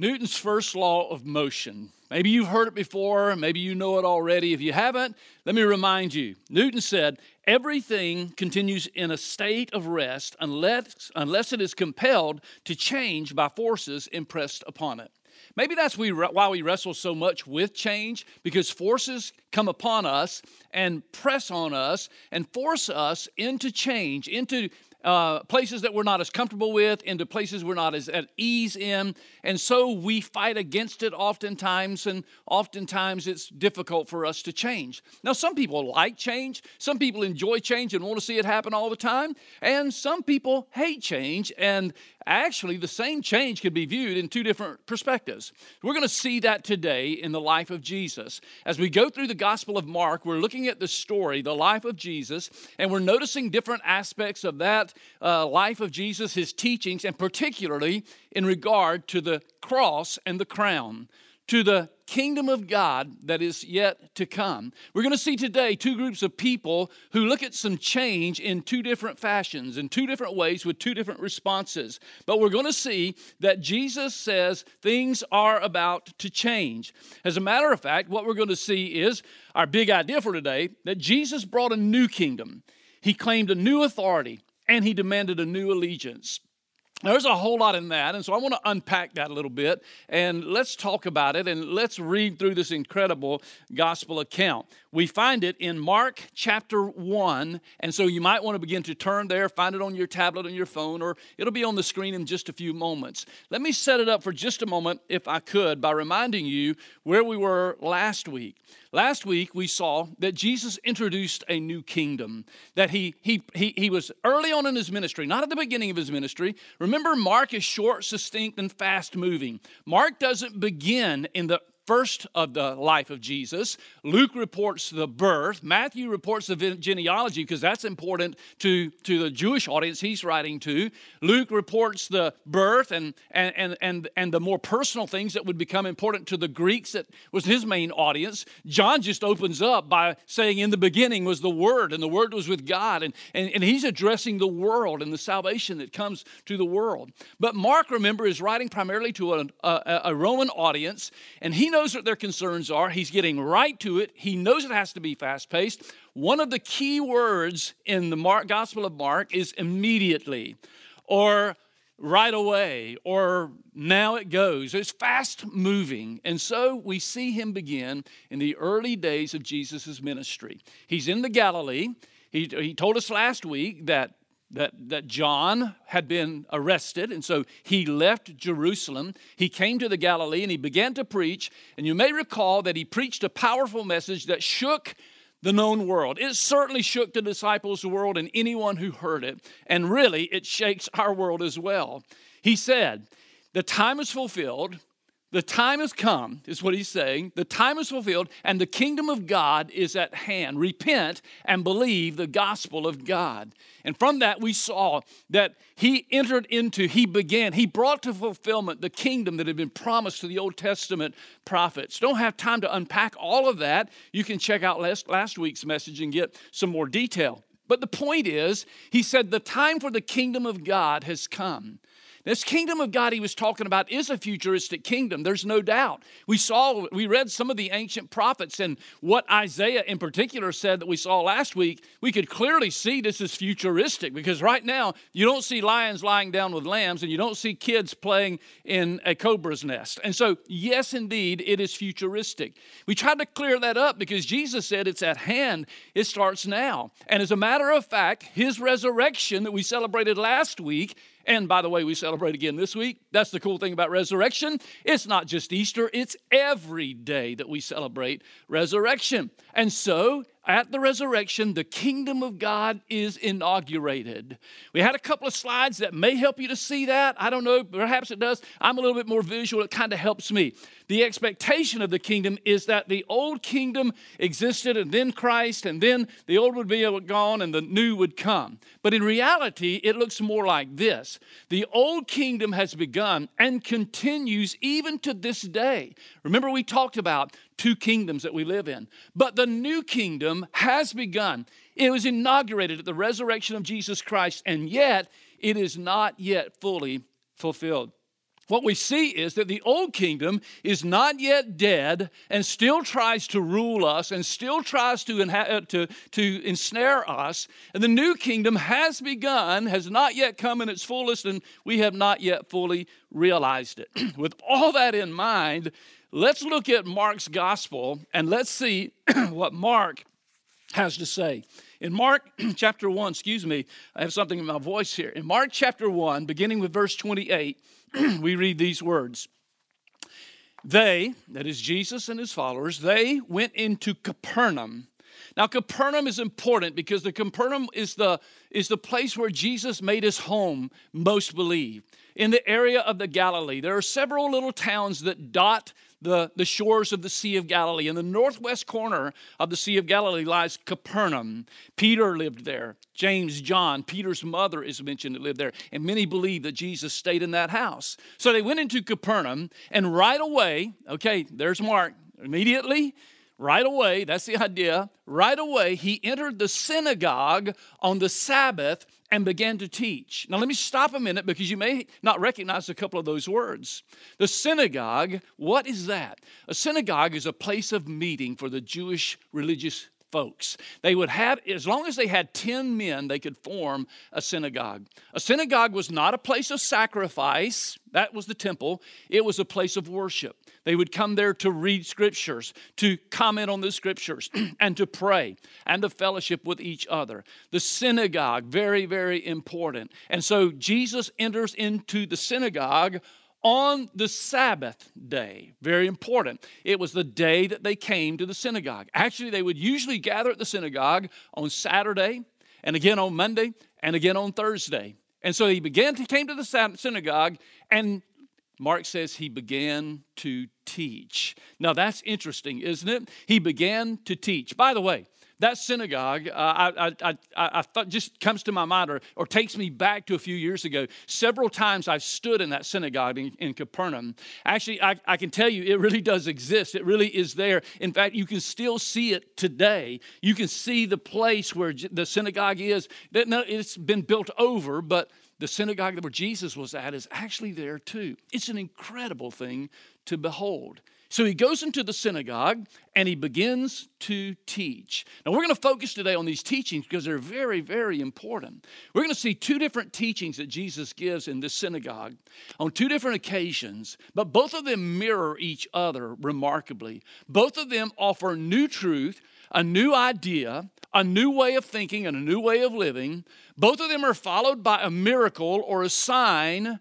Newton's first law of motion. Maybe you've heard it before, maybe you know it already. If you haven't, let me remind you. Newton said, Everything continues in a state of rest unless, unless it is compelled to change by forces impressed upon it. Maybe that's why we wrestle so much with change, because forces come upon us and press on us and force us into change, into uh, places that we're not as comfortable with, into places we're not as at ease in. And so we fight against it oftentimes, and oftentimes it's difficult for us to change. Now, some people like change, some people enjoy change and want to see it happen all the time, and some people hate change and actually the same change could be viewed in two different perspectives. We're going to see that today in the life of Jesus. As we go through the Gospel of Mark, we're looking at the story, the life of Jesus, and we're noticing different aspects of that uh, life of Jesus, his teachings, and particularly in regard to the cross and the crown to the kingdom of God that is yet to come. We're going to see today two groups of people who look at some change in two different fashions, in two different ways, with two different responses. But we're going to see that Jesus says things are about to change. As a matter of fact, what we're going to see is our big idea for today that Jesus brought a new kingdom, he claimed a new authority, and he demanded a new allegiance. There's a whole lot in that, and so I want to unpack that a little bit and let's talk about it and let's read through this incredible gospel account. We find it in Mark chapter 1, and so you might want to begin to turn there, find it on your tablet, on your phone, or it'll be on the screen in just a few moments. Let me set it up for just a moment, if I could, by reminding you where we were last week. Last week, we saw that Jesus introduced a new kingdom, that he, he, he, he was early on in his ministry, not at the beginning of his ministry. Remember, Mark is short, succinct, and fast moving. Mark doesn't begin in the first of the life of Jesus. Luke reports the birth. Matthew reports the genealogy because that's important to, to the Jewish audience he's writing to. Luke reports the birth and, and, and, and, and the more personal things that would become important to the Greeks that was his main audience. John just opens up by saying, In the beginning was the Word, and the Word was with God. And, and, and he's addressing the world and the salvation that comes to the world. But Mark, remember, is writing primarily to a, a, a Roman audience, and he knows knows what their concerns are. He's getting right to it. He knows it has to be fast paced. One of the key words in the Mark, Gospel of Mark is immediately or right away or now it goes. It's fast moving. And so we see him begin in the early days of Jesus' ministry. He's in the Galilee. He, he told us last week that that, that John had been arrested, and so he left Jerusalem. He came to the Galilee and he began to preach. And you may recall that he preached a powerful message that shook the known world. It certainly shook the disciples' world and anyone who heard it. And really, it shakes our world as well. He said, The time is fulfilled the time has come, is what he's saying. The time is fulfilled, and the kingdom of God is at hand. Repent and believe the gospel of God. And from that, we saw that he entered into, he began, he brought to fulfillment the kingdom that had been promised to the Old Testament prophets. Don't have time to unpack all of that. You can check out last, last week's message and get some more detail. But the point is, he said, the time for the kingdom of God has come. This kingdom of God he was talking about is a futuristic kingdom, there's no doubt. We saw, we read some of the ancient prophets and what Isaiah in particular said that we saw last week. We could clearly see this is futuristic because right now you don't see lions lying down with lambs and you don't see kids playing in a cobra's nest. And so, yes, indeed, it is futuristic. We tried to clear that up because Jesus said it's at hand, it starts now. And as a matter of fact, his resurrection that we celebrated last week and by the way, we celebrate again this week. That's the cool thing about resurrection. It's not just Easter, it's every day that we celebrate resurrection. And so at the resurrection, the kingdom of God is inaugurated. We had a couple of slides that may help you to see that. I don't know, perhaps it does. I'm a little bit more visual, it kind of helps me. The expectation of the kingdom is that the old kingdom existed and then Christ, and then the old would be gone and the new would come. But in reality, it looks more like this the old kingdom has begun and continues even to this day. Remember, we talked about two kingdoms that we live in. But the new kingdom has begun. It was inaugurated at the resurrection of Jesus Christ, and yet it is not yet fully fulfilled. what we see is that the old kingdom is not yet dead and still tries to rule us and still tries to, inha- uh, to, to ensnare us. And the new kingdom has begun, has not yet come in its fullest, and we have not yet fully realized it. With all that in mind, let's look at Mark's gospel and let's see what Mark has to say. In Mark chapter 1, excuse me, I have something in my voice here. In Mark chapter 1, beginning with verse 28, we read these words They, that is Jesus and his followers, they went into Capernaum. Now, Capernaum is important because the Capernaum is the, is the place where Jesus made his home, most believe. In the area of the Galilee, there are several little towns that dot the, the shores of the Sea of Galilee. In the northwest corner of the Sea of Galilee lies Capernaum. Peter lived there. James, John, Peter's mother is mentioned that lived there. And many believe that Jesus stayed in that house. So they went into Capernaum, and right away, okay, there's Mark. Immediately, right away, that's the idea, right away, he entered the synagogue on the Sabbath and began to teach. Now, let me stop a minute because you may not recognize a couple of those words. The synagogue, what is that? A synagogue is a place of meeting for the Jewish religious folks. They would have, as long as they had 10 men, they could form a synagogue. A synagogue was not a place of sacrifice, that was the temple, it was a place of worship. They would come there to read scriptures, to comment on the scriptures, and to pray and to fellowship with each other. The synagogue, very, very important. And so Jesus enters into the synagogue on the Sabbath day. Very important. It was the day that they came to the synagogue. Actually, they would usually gather at the synagogue on Saturday and again on Monday and again on Thursday. And so he began to came to the synagogue and Mark says he began to teach. Now that's interesting, isn't it? He began to teach. By the way, that synagogue, uh, I, I, I, I, just comes to my mind or, or takes me back to a few years ago. Several times I've stood in that synagogue in, in Capernaum. Actually, I, I can tell you it really does exist. It really is there. In fact, you can still see it today. You can see the place where the synagogue is. No, it's been built over, but the synagogue where Jesus was at is actually there too. It's an incredible thing to behold. So he goes into the synagogue and he begins to teach. Now, we're going to focus today on these teachings because they're very, very important. We're going to see two different teachings that Jesus gives in this synagogue on two different occasions, but both of them mirror each other remarkably. Both of them offer new truth, a new idea, a new way of thinking, and a new way of living. Both of them are followed by a miracle or a sign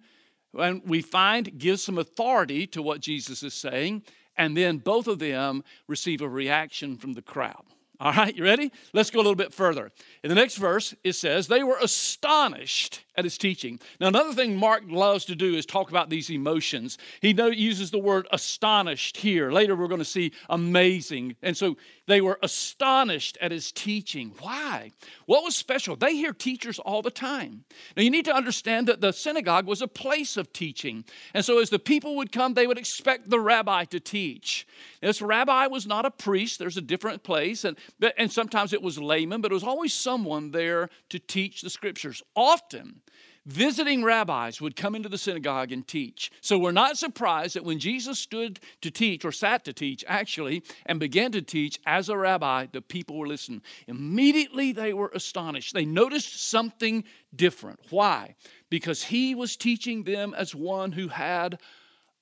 and we find gives some authority to what Jesus is saying and then both of them receive a reaction from the crowd. All right, you ready? Let's go a little bit further. In the next verse, it says, They were astonished at his teaching. Now, another thing Mark loves to do is talk about these emotions. He uses the word astonished here. Later, we're going to see amazing. And so they were astonished at his teaching. Why? What was special? They hear teachers all the time. Now, you need to understand that the synagogue was a place of teaching. And so, as the people would come, they would expect the rabbi to teach. This rabbi was not a priest, there's a different place. And, and sometimes it was layman, but it was always someone there to teach the scriptures. Often, visiting rabbis would come into the synagogue and teach. So we're not surprised that when Jesus stood to teach, or sat to teach actually, and began to teach as a rabbi, the people were listening. Immediately they were astonished. They noticed something different. Why? Because he was teaching them as one who had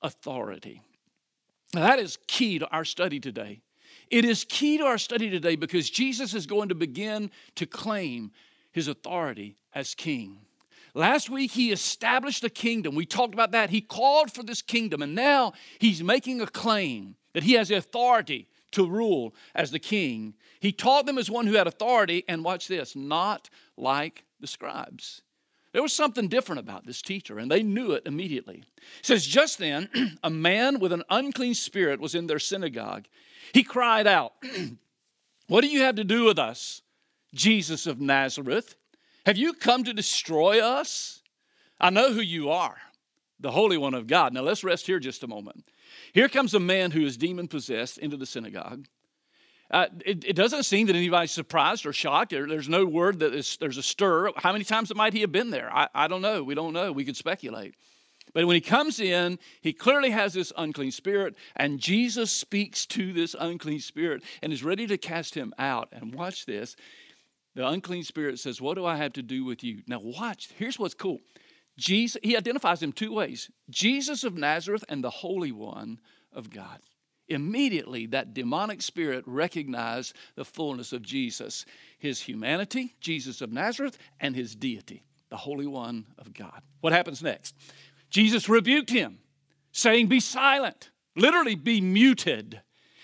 authority. Now, that is key to our study today. It is key to our study today because Jesus is going to begin to claim his authority as king. Last week, he established a kingdom. We talked about that. He called for this kingdom, and now he's making a claim that he has the authority to rule as the king. He taught them as one who had authority, and watch this, not like the scribes. There was something different about this teacher, and they knew it immediately. It says, Just then, a man with an unclean spirit was in their synagogue. He cried out, What do you have to do with us, Jesus of Nazareth? Have you come to destroy us? I know who you are, the Holy One of God. Now let's rest here just a moment. Here comes a man who is demon possessed into the synagogue. Uh, it, it, doesn't seem that anybody's surprised or shocked. There, there's no word that there's a stir. How many times might he have been there? I, I don't know. We don't know. We could speculate. But when he comes in, he clearly has this unclean spirit, and Jesus speaks to this unclean spirit and is ready to cast him out. And watch this. The unclean spirit says, What do I have to do with you? Now, watch. Here's what's cool. Jesus, he identifies him two ways Jesus of Nazareth and the Holy One of God. Immediately, that demonic spirit recognized the fullness of Jesus his humanity, Jesus of Nazareth, and his deity, the Holy One of God. What happens next? Jesus rebuked him, saying, Be silent, literally, be muted.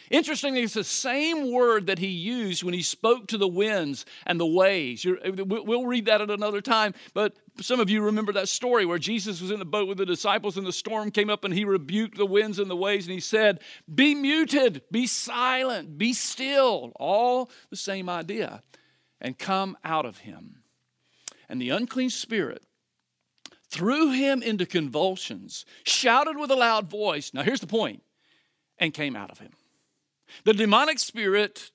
Interestingly, it's the same word that he used when he spoke to the winds and the waves. we'll read that at another time, but some of you remember that story where Jesus was in the boat with the disciples and the storm came up and he rebuked the winds and the waves and he said, Be muted, be silent, be still. All the same idea. And come out of him. And the unclean spirit threw him into convulsions, shouted with a loud voice. Now, here's the point, and came out of him. The demonic spirit,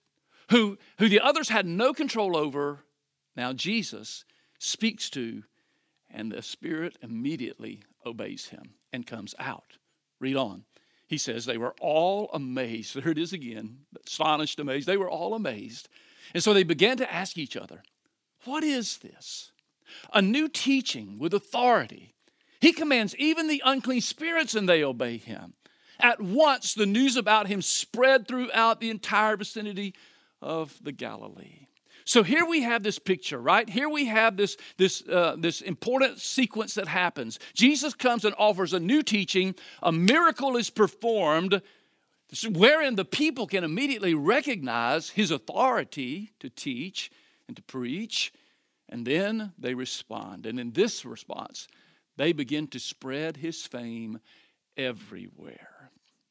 who, who the others had no control over, now Jesus speaks to, and the spirit immediately obeys him and comes out. Read on. He says, They were all amazed. There it is again, astonished, amazed. They were all amazed. And so they began to ask each other, What is this? A new teaching with authority. He commands even the unclean spirits and they obey him. At once, the news about him spread throughout the entire vicinity of the Galilee. So here we have this picture, right? Here we have this, this, uh, this important sequence that happens. Jesus comes and offers a new teaching, a miracle is performed, wherein the people can immediately recognize his authority to teach and to preach, and then they respond. And in this response, they begin to spread his fame everywhere.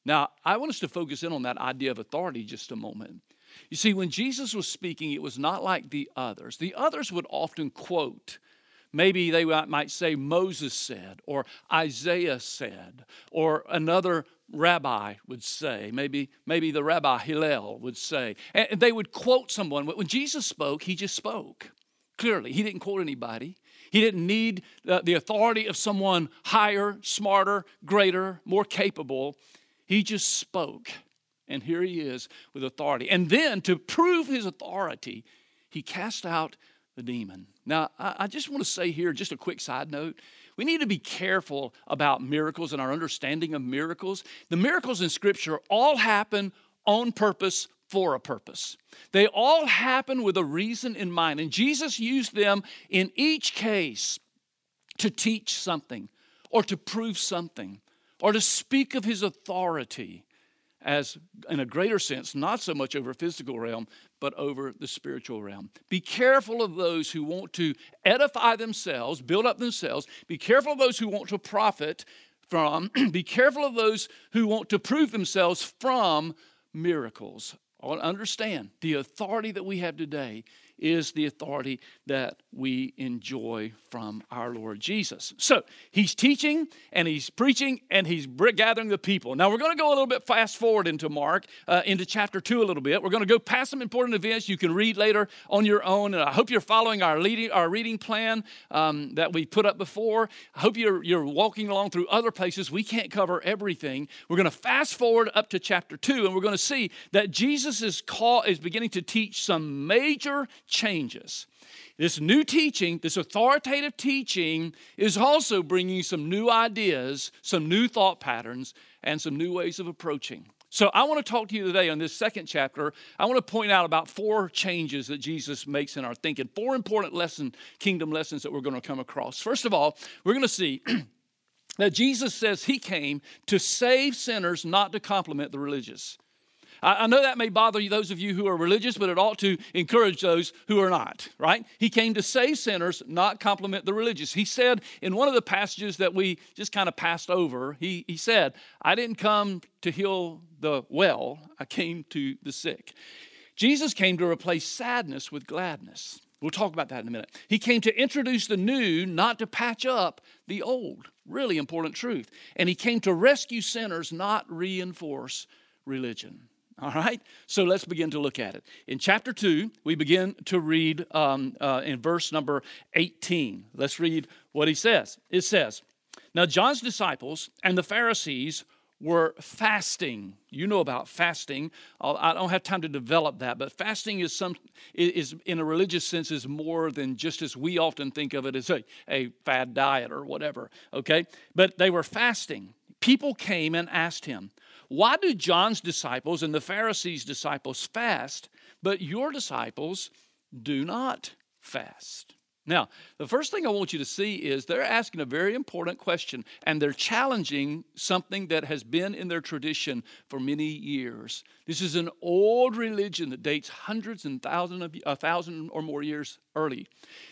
Now, I want us to focus in on that idea of authority just a moment. You see, when Jesus was speaking, it was not like the others. The others would often quote, maybe they might say Moses said, or Isaiah said, or another rabbi would say, maybe, maybe the rabbi Hillel would say. And they would quote someone. When Jesus spoke, he just spoke. Clearly, he didn't quote anybody. He didn't need the authority of someone higher, smarter, greater, more capable. He just spoke, and here he is with authority. And then to prove his authority, he cast out the demon. Now, I just want to say here, just a quick side note. We need to be careful about miracles and our understanding of miracles. The miracles in Scripture all happen on purpose for a purpose. They all happen with a reason in mind. And Jesus used them in each case to teach something or to prove something or to speak of his authority as, in a greater sense, not so much over physical realm, but over the spiritual realm. Be careful of those who want to edify themselves, build up themselves. Be careful of those who want to profit from. Be careful of those who want to prove themselves from miracles. Or understand the authority that we have today is the authority that we enjoy from our Lord Jesus. So he's teaching and he's preaching and he's gathering the people. Now we're going to go a little bit fast forward into Mark, uh, into chapter 2 a little bit. We're going to go past some important events you can read later on your own. And I hope you're following our, leading, our reading plan um, that we put up before. I hope you're, you're walking along through other places. We can't cover everything. We're going to fast forward up to chapter 2 and we're going to see that Jesus is, call, is beginning to teach some major changes. This new teaching, this authoritative teaching, is also bringing some new ideas, some new thought patterns, and some new ways of approaching. So, I want to talk to you today on this second chapter. I want to point out about four changes that Jesus makes in our thinking, four important lesson, kingdom lessons that we're going to come across. First of all, we're going to see that Jesus says he came to save sinners, not to compliment the religious. I, know that may bother you, those of you who are religious, but it ought to encourage those who are not, right? He came to save sinners, not compliment the religious. He said in one of the passages that we just kind of passed over, he, he said, I didn't come to heal the well, I came to the sick. Jesus came to replace sadness with gladness. We'll talk about that in a minute. He came to introduce the new, not to patch up the old. Really important truth. And he came to rescue sinners, not reinforce religion. All right, so let's begin to look at it. In chapter 2, we begin to read um, uh, in verse number 18. Let's read what he says. It says, Now, John's disciples and the Pharisees were fasting. You know about fasting. I don't have time to develop that, but fasting is some is in a religious sense is more than just as we often think of it as a, a fad diet or whatever. Okay, but they were fasting. People came and asked him, "Why do John's disciples and the Pharisees' disciples fast, but your disciples do not fast?" Now, the first thing I want you to see is they're asking a very important question and they're challenging something that has been in their tradition for many years. This is an old religion that dates hundreds and thousands of a thousand or more years early.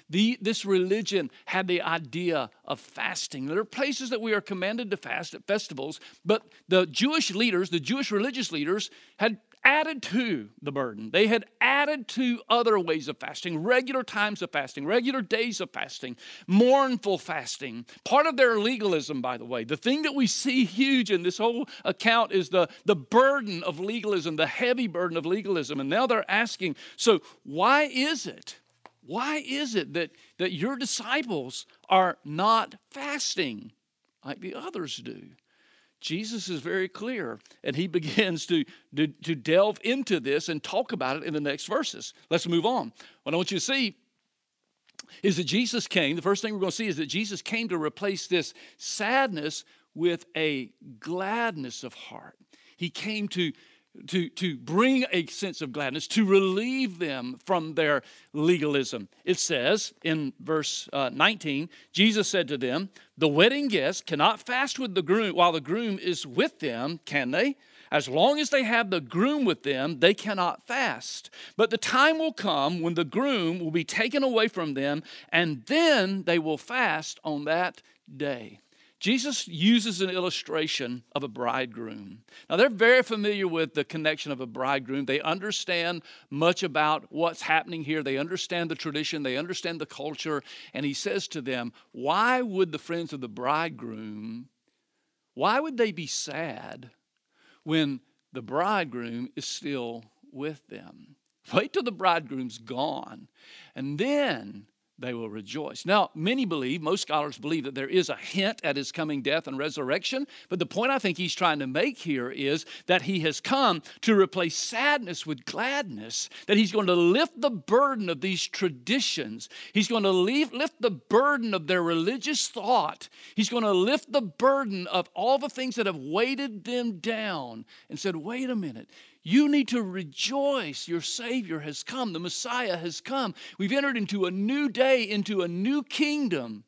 The, this religion had the idea of fasting. There are places that we are commanded to fast at festivals, but the Jewish leaders, the Jewish religious leaders, had added to the burden. They had added to other ways of fasting, regular times of fasting, regular days of fasting, mournful fasting. Part of their legalism, by the way. The thing that we see huge in this whole account is the, the burden of legalism, the heavy burden of legalism. And now they're asking, so why is it? Why is it that, that your disciples are not fasting like the others do? Jesus is very clear, and he begins to, to, to, delve into this and talk about it in the next verses. Let's move on. What I want you to see is that Jesus came, the first thing we're going to see is that Jesus came to replace this sadness with a gladness of heart. He came to to, to bring a sense of gladness, to relieve them from their legalism. It says in verse uh, 19, Jesus said to them, The wedding guests cannot fast with the groom while the groom is with them, can they? As long as they have the groom with them, they cannot fast. But the time will come when the groom will be taken away from them, and then they will fast on that day. Jesus uses an illustration of a bridegroom. Now, they're very familiar with the connection of a bridegroom. They understand much about what's happening here. They understand the tradition, they understand the culture. And he says to them, Why would the friends of the bridegroom, why would they be sad when the bridegroom is still with them? Wait till the bridegroom's gone. And then they will rejoice. Now, many believe, most scholars believe, that there is a hint at his coming death and resurrection. But the point I think he's trying to make here is that he has come to replace sadness with gladness, that he's going to lift the burden of these traditions. He's going to leave, lift the burden of their religious thought. He's going to lift the burden of all the things that have weighted them down and said, wait a minute. You need to rejoice. Your Savior has come. The Messiah has come. We've entered into a new day, into a new kingdom.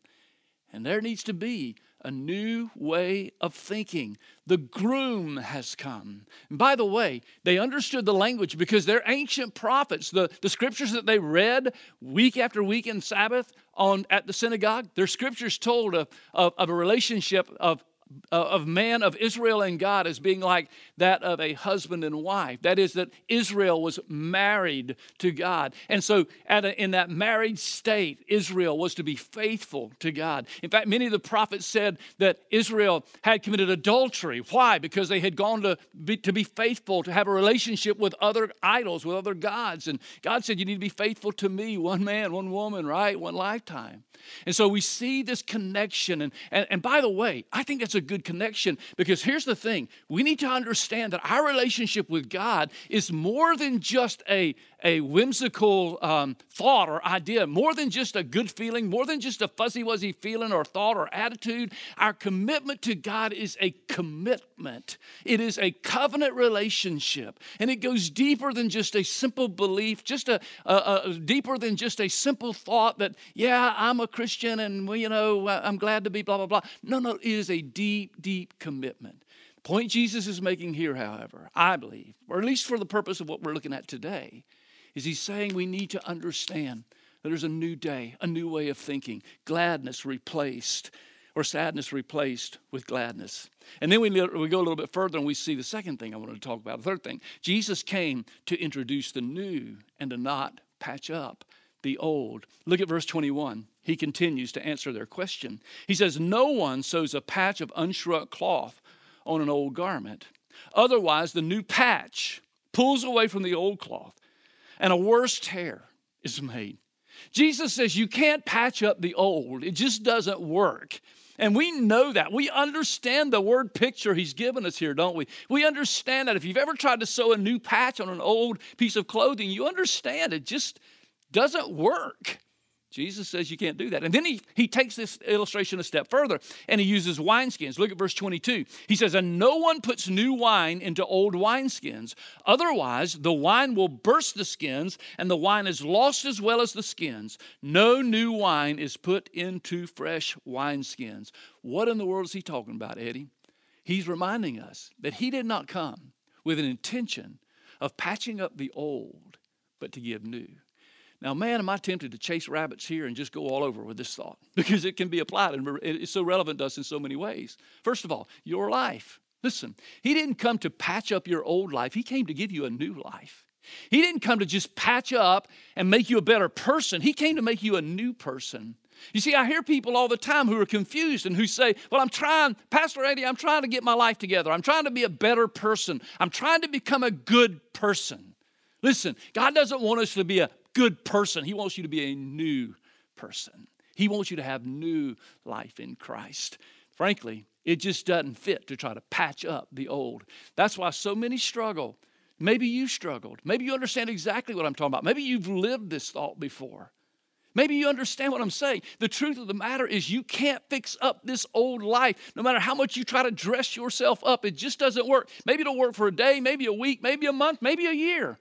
And there needs to be a new way of thinking. The groom has come. And by the way, they understood the language because they're ancient prophets. The, the scriptures that they read week after week in Sabbath on at the synagogue, their scriptures told of, of, of a relationship of Uh, of man of Israel and God as being like that of a husband and wife. That is, that Israel was married to God. And so, a, in that married state, Israel was to be faithful to God. In fact, many of the prophets said that Israel had committed adultery. Why? Because they had gone to be, to be faithful, to have a relationship with other idols, with other gods. And God said, You need to be faithful to me, one man, one woman, right? One lifetime. And so we see this connection. And, and, and by the way, I think that's a good connection because here's the thing we need to understand that our relationship with God is more than just a, a whimsical um, thought or idea, more than just a good feeling, more than just a fuzzy wuzzy feeling or thought or attitude. Our commitment to God is a commitment, it is a covenant relationship. And it goes deeper than just a simple belief, just a, a, a deeper than just a simple thought that, yeah, I'm a Christian and, well, you know, I'm glad to be blah, blah, blah. No, no, it is a deep, deep deep commitment. The point Jesus is making here, however, I believe, or at least for the purpose of what we're looking at today, is he's saying we need to understand that there's a new day, a new way of thinking, gladness replaced or sadness replaced with gladness. And then we, we go a little bit further and we see the second thing I wanted to talk about. The third thing Jesus came to introduce the new and to not patch up the old. Look at verse 21. He continues to answer their question. He says, No one sews a patch of unshrunk cloth on an old garment. Otherwise, the new patch pulls away from the old cloth and a worse tear is made. Jesus says you can't patch up the old, it just doesn't work. And we know that. We understand the word picture he's given us here, don't we? We understand that. If you've ever tried to sew a new patch on an old piece of clothing, you understand it just doesn't work. Jesus says you can't do that. And then he, he takes this illustration a step further and he uses wineskins. Look at verse 22. He says, And no one puts new wine into old wineskins. Otherwise, the wine will burst the skins, and the wine is lost as well as the skins. No new wine is put into fresh wineskins. What in the world is he talking about, Eddie? He's reminding us that he did not come with an intention of patching up the old, but to give new. Now, man, am I tempted to chase rabbits here and just go all over with this thought because it can be applied and it's so relevant to us in so many ways. First of all, your life. Listen, he didn't come to patch up your old life, he came to give you a new life. He didn't come to just patch up and make you a better person, he came to make you a new person. You see, I hear people all the time who are confused and who say, Well, I'm trying, Pastor Eddie, I'm trying to get my life together. I'm trying to be a better person. I'm trying to become a good person. Listen, God doesn't want us to be a good person. He wants you to be a new person. He wants you to have new life in Christ. Frankly, it just doesn't fit to try to patch up the old. That's why so many struggle. Maybe you struggled. Maybe you understand exactly what I'm talking about. Maybe you've lived this thought before. Maybe you understand what I'm saying. The truth of the matter is, you can't fix up this old life. No matter how much you try to dress yourself up, it just doesn't work. Maybe it'll work for a day, maybe a week, maybe a month, maybe a year.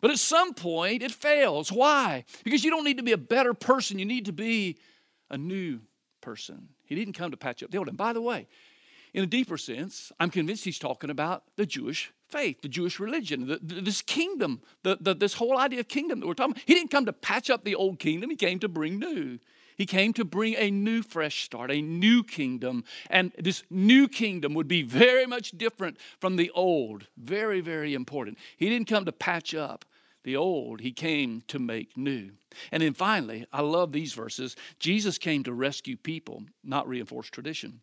But at some point, it fails. Why? Because you don't need to be a better person, you need to be a new person. He didn't come to patch up the old. And by the way, in a deeper sense, I'm convinced he's talking about the Jewish faith, the Jewish religion, the, the, this kingdom, the, this whole idea of kingdom that we're talking about. He didn't come to patch up the old kingdom, he came to bring new. He came to bring a new fresh start, a new kingdom. And this new kingdom would be very much different from the old. Very, very important. He didn't come to patch up the old, he came to make new. And then finally, I love these verses. Jesus came to rescue people, not reinforce tradition.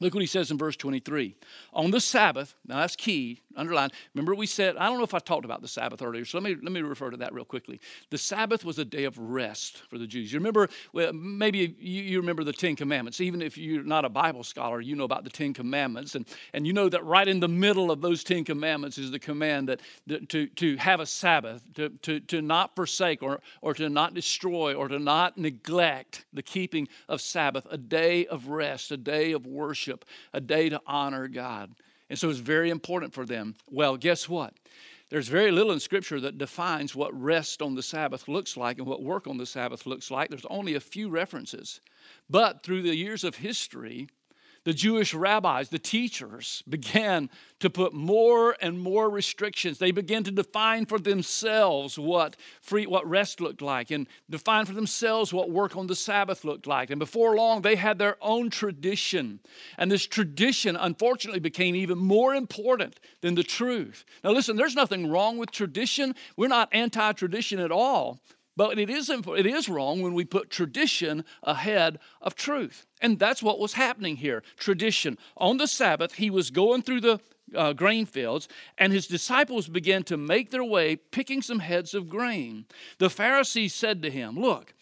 Look what he says in verse 23. On the Sabbath, now that's key, underline. Remember we said, I don't know if I talked about the Sabbath earlier, so let me, let me refer to that real quickly. The Sabbath was a day of rest for the Jews. You remember, well, maybe you, you remember the Ten Commandments. Even if you're not a Bible scholar, you know about the Ten Commandments. And, and you know that right in the middle of those Ten Commandments is the command that, that to, to have a Sabbath, to, to, to not forsake or, or to not destroy or to not neglect the keeping of Sabbath, a day of rest, a day of worship worship, a day to honor God. And so it's very important for them. Well, guess what? There's very little in Scripture that defines what rest on the Sabbath looks like and what work on the Sabbath looks like. There's only a few references. But through the years of history, the Jewish rabbis, the teachers, began to put more and more restrictions. They began to define for themselves what free, what rest looked like, and define for themselves what work on the Sabbath looked like. And before long, they had their own tradition, and this tradition, unfortunately, became even more important than the truth. Now, listen, there's nothing wrong with tradition. We're not anti-tradition at all. But it is, it is wrong when we put tradition ahead of truth. And that's what was happening here tradition. On the Sabbath, he was going through the uh, grain fields, and his disciples began to make their way picking some heads of grain. The Pharisees said to him, Look,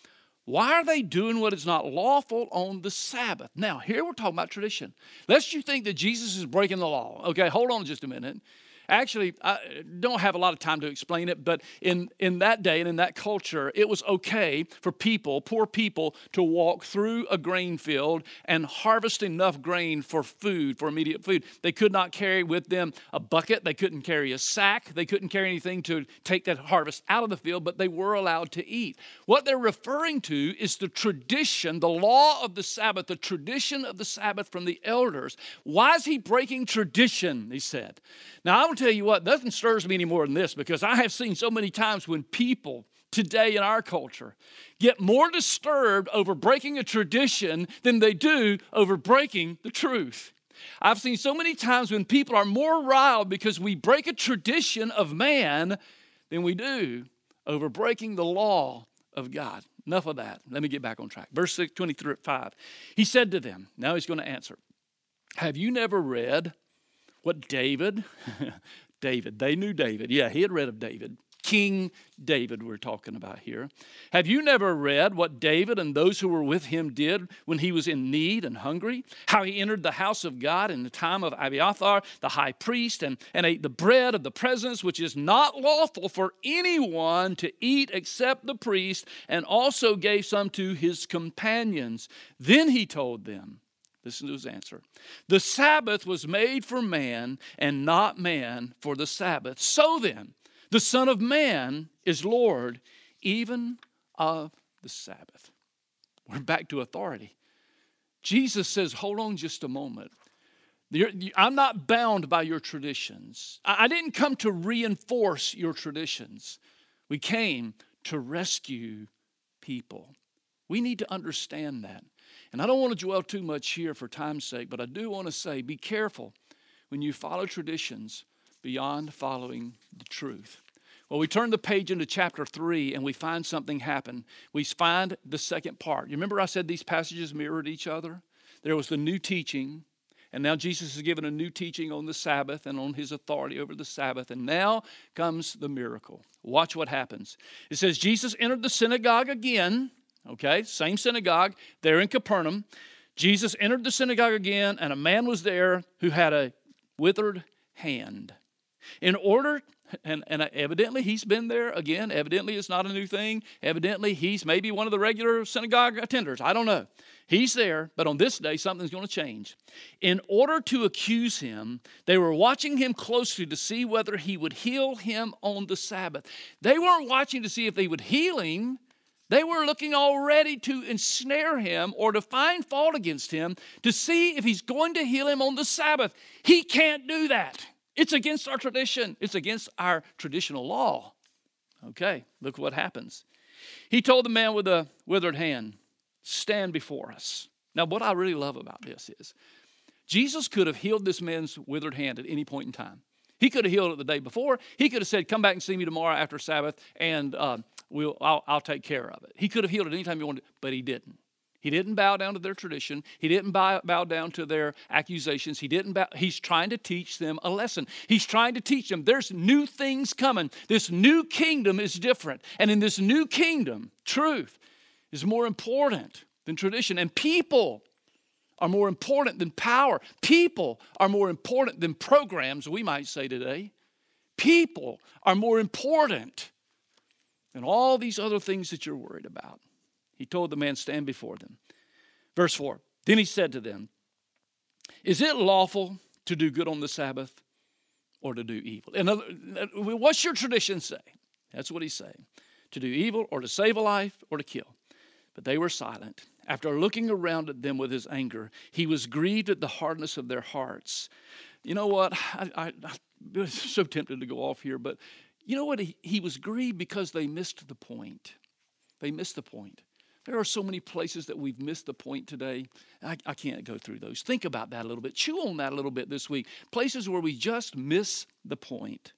why are they doing what is not lawful on the Sabbath? Now, here we're talking about tradition. Lest you think that Jesus is breaking the law. Okay, hold on just a minute. Actually, I don't have a lot of time to explain it, but in, in that day and in that culture, it was okay for people, poor people, to walk through a grain field and harvest enough grain for food, for immediate food. They could not carry with them a bucket, they couldn't carry a sack, they couldn't carry anything to take that harvest out of the field, but they were allowed to eat. What they're referring to is the tradition, the law of the Sabbath, the tradition of the Sabbath from the elders. Why is he breaking tradition? He said. Now, I will tell you what, nothing stirs me any more than this because I have seen so many times when people today in our culture get more disturbed over breaking a tradition than they do over breaking the truth. I've seen so many times when people are more riled because we break a tradition of man than we do over breaking the law of God. Enough of that. Let me get back on track. Verse 6, 25. He said to them, now he's going to answer, Have you never read what David, David, they knew David. Yeah, he had read of David. King David we're talking about here. Have you never read what David and those who were with him did when he was in need and hungry? How he entered the house of God in the time of Abiathar, the high priest, and, and ate the bread of the presence, which is not lawful for anyone to eat except the priest, and also gave some to his companions. Then he told them, Listen to his answer. The Sabbath was made for man, and not man for the Sabbath. So then, the Son of Man is Lord even of the Sabbath. We're back to authority. Jesus says, Hold on just a moment. I'm not bound by your traditions. I didn't come to reinforce your traditions. We came to rescue people. We need to understand that. And I don't want to dwell too much here for time's sake, but I do want to say be careful when you follow traditions beyond following the truth. Well, we turn the page into chapter 3 and we find something happen. We find the second part. You remember I said these passages mirrored each other? There was the new teaching, and now Jesus is given a new teaching on the Sabbath and on his authority over the Sabbath. And now comes the miracle. Watch what happens. It says, Jesus entered the synagogue again, okay, same synagogue there in Capernaum. Jesus entered the synagogue again, and a man was there who had a withered hand. In order and, and evidently he's been there again. Evidently it's not a new thing. Evidently he's maybe one of the regular synagogue attenders. I don't know. He's there, but on this day something's going to change. In order to accuse him, they were watching him closely to see whether he would heal him on the Sabbath. They weren't watching to see if they would heal him. They were looking already to ensnare him or to find fault against him to see if he's going to heal him on the Sabbath. He can't do that. It's against our tradition, it's against our traditional law. Okay, look what happens. He told the man with the withered hand, Stand before us. Now, what I really love about this is Jesus could have healed this man's withered hand at any point in time. He could have healed it the day before. He could have said, Come back and see me tomorrow after Sabbath, and uh, we'll, I'll, I'll take care of it. He could have healed it anytime he wanted, but he didn't. He didn't bow down to their tradition. He didn't bow, bow down to their accusations. He didn't bow, he's trying to teach them a lesson. He's trying to teach them there's new things coming. This new kingdom is different. And in this new kingdom, truth is more important than tradition. And people are more important than power. People are more important than programs, we might say today. People are more important than all these other things that you're worried about. He told the man, Stand before them. Verse 4 Then he said to them, Is it lawful to do good on the Sabbath or to do evil? In other, what's your tradition say? That's what he's saying. To do evil or to save a life or to kill. But they were silent. After looking around at them with his anger, he was grieved at the hardness of their hearts. You know what? I, I, I was so tempted to go off here, but you know what? He, he was grieved because they missed the point. They missed the point. There are so many places that we've missed the point today. I, I, can't go through those. Think about that a little bit. Chew on that a little bit this week. Places where we just miss the point.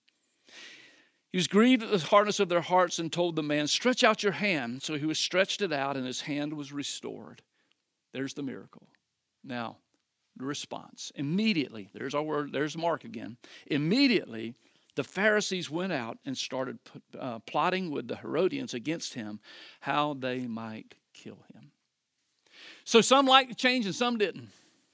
He was grieved at the hardness of their hearts and told the man, Stretch out your hand. So he was stretched it out, and his hand was restored. There's the miracle. Now, the response. Immediately, there's our word, there's Mark again. Immediately, the Pharisees went out and started uh, plotting with the Herodians against him how they might kill him. So some liked the change and some didn't.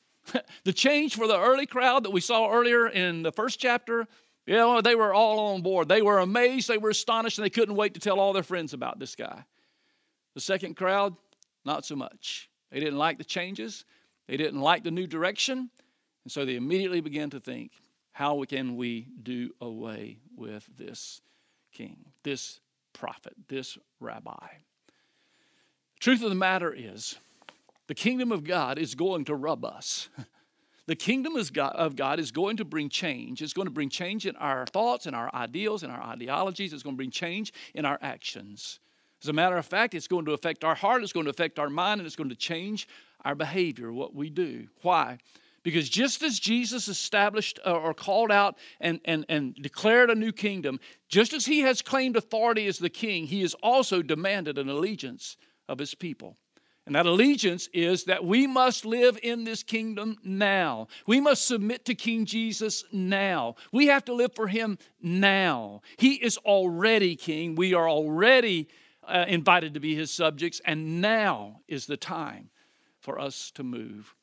the change for the early crowd that we saw earlier in the first chapter, you know, they were all on board. They were amazed, they were astonished, and they couldn't wait to tell all their friends about this guy. The second crowd, not so much. They didn't like the changes, they didn't like the new direction, and so they immediately began to think, how can we do away with this king, this prophet, this rabbi? Truth of the matter is, the kingdom of God is going to rub us. The kingdom of God is going to bring change. It's going to bring change in our thoughts and our ideals and our ideologies. It's going to bring change in our actions. As a matter of fact, it's going to affect our heart, it's going to affect our mind, and it's going to change our behavior, what we do. Why? Because just as Jesus established uh, or called out and, and, and declared a new kingdom, just as he has claimed authority as the king, he has also demanded an allegiance of his people. And that allegiance is that we must live in this kingdom now. We must submit to King Jesus now. We have to live for him now. He is already king. We are already uh, invited to be his subjects, and now is the time for us to move.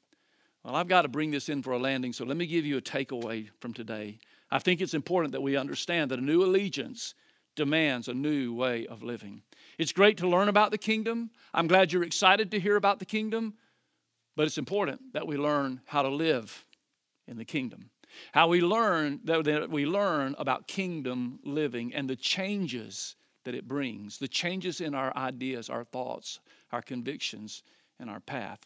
Well, I've got to bring this in for a landing, so let me give you a takeaway from today. I think it's important that we understand that a new allegiance demands a new way of living. It's great to learn about the kingdom. I'm glad you're excited to hear about the kingdom, but it's important that we learn how to live in the kingdom. How we learn that we learn about kingdom living and the changes that it brings, the changes in our ideas, our thoughts, our convictions, and our path.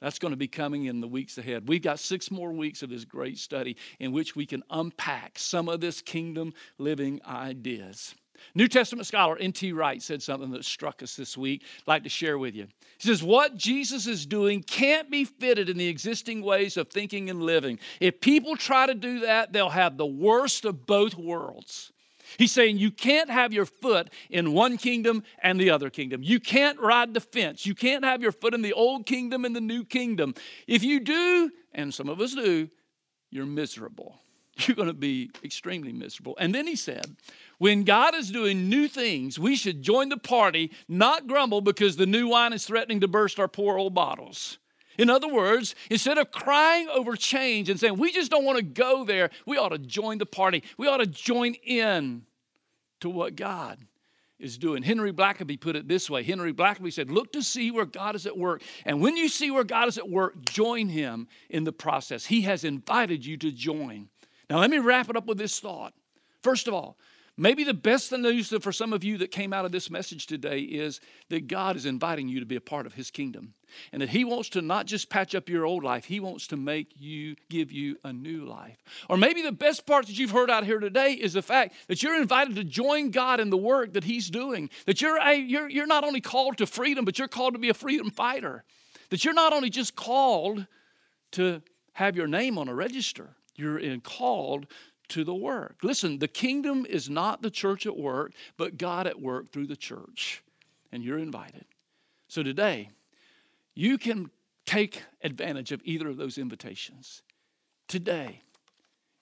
That's going to be coming in the weeks ahead. We've got six more weeks of this great study in which we can unpack some of this kingdom living ideas. New Testament scholar N.T. Wright said something that struck us this week. I'd like to share with you. He says, What Jesus is doing can't be fitted in the existing ways of thinking and living. If people try to do that, they'll have the worst of both worlds. He's saying you can't have your foot in one kingdom and the other kingdom. You can't ride the fence. You can't have your foot in the old kingdom and the new kingdom. If you do, and some of us do, you're miserable. You're going to be extremely miserable. And then he said, when God is doing new things, we should join the party, not grumble because the new wine is threatening to burst our poor old bottles. In other words, instead of crying over change and saying, we just don't want to go there, we ought to join the party. We ought to join in to what God is doing. Henry Blackaby put it this way Henry Blackaby said, Look to see where God is at work. And when you see where God is at work, join Him in the process. He has invited you to join. Now, let me wrap it up with this thought. First of all, Maybe the best news for some of you that came out of this message today is that God is inviting you to be a part of His kingdom. And that He wants to not just patch up your old life, He wants to make you, give you a new life. Or maybe the best part that you've heard out here today is the fact that you're invited to join God in the work that He's doing. That you're, a, you're, you're not only called to freedom, but you're called to be a freedom fighter. That you're not only just called to have your name on a register, you're called to the work. Listen, the kingdom is not the church at work, but God at work through the church. And you're invited. So today, you can take advantage of either of those invitations. Today,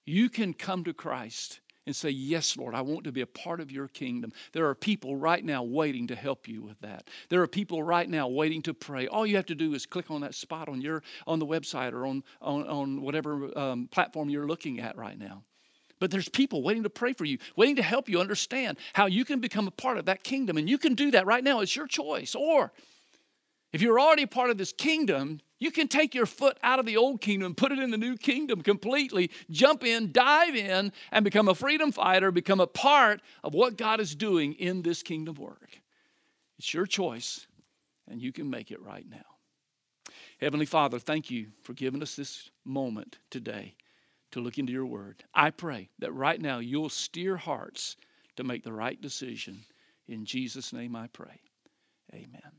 you can come to Christ and say, Yes, Lord, I want to be a part of your kingdom. There are people right now waiting to help you with that. There are people right now waiting to pray. All you have to do is click on that spot on your on the website or on, on, on whatever um, platform you're looking at right now. But there's people waiting to pray for you, waiting to help you understand how you can become a part of that kingdom. And you can do that right now. It's your choice. Or if you're already part of this kingdom, you can take your foot out of the old kingdom, put it in the new kingdom completely, jump in, dive in, and become a freedom fighter, become a part of what God is doing in this kingdom work. It's your choice, and you can make it right now. Heavenly Father, thank you for giving us this moment today to look into your word. I pray that right now you'll steer hearts to make the right decision. In Jesus' name I pray. Amen.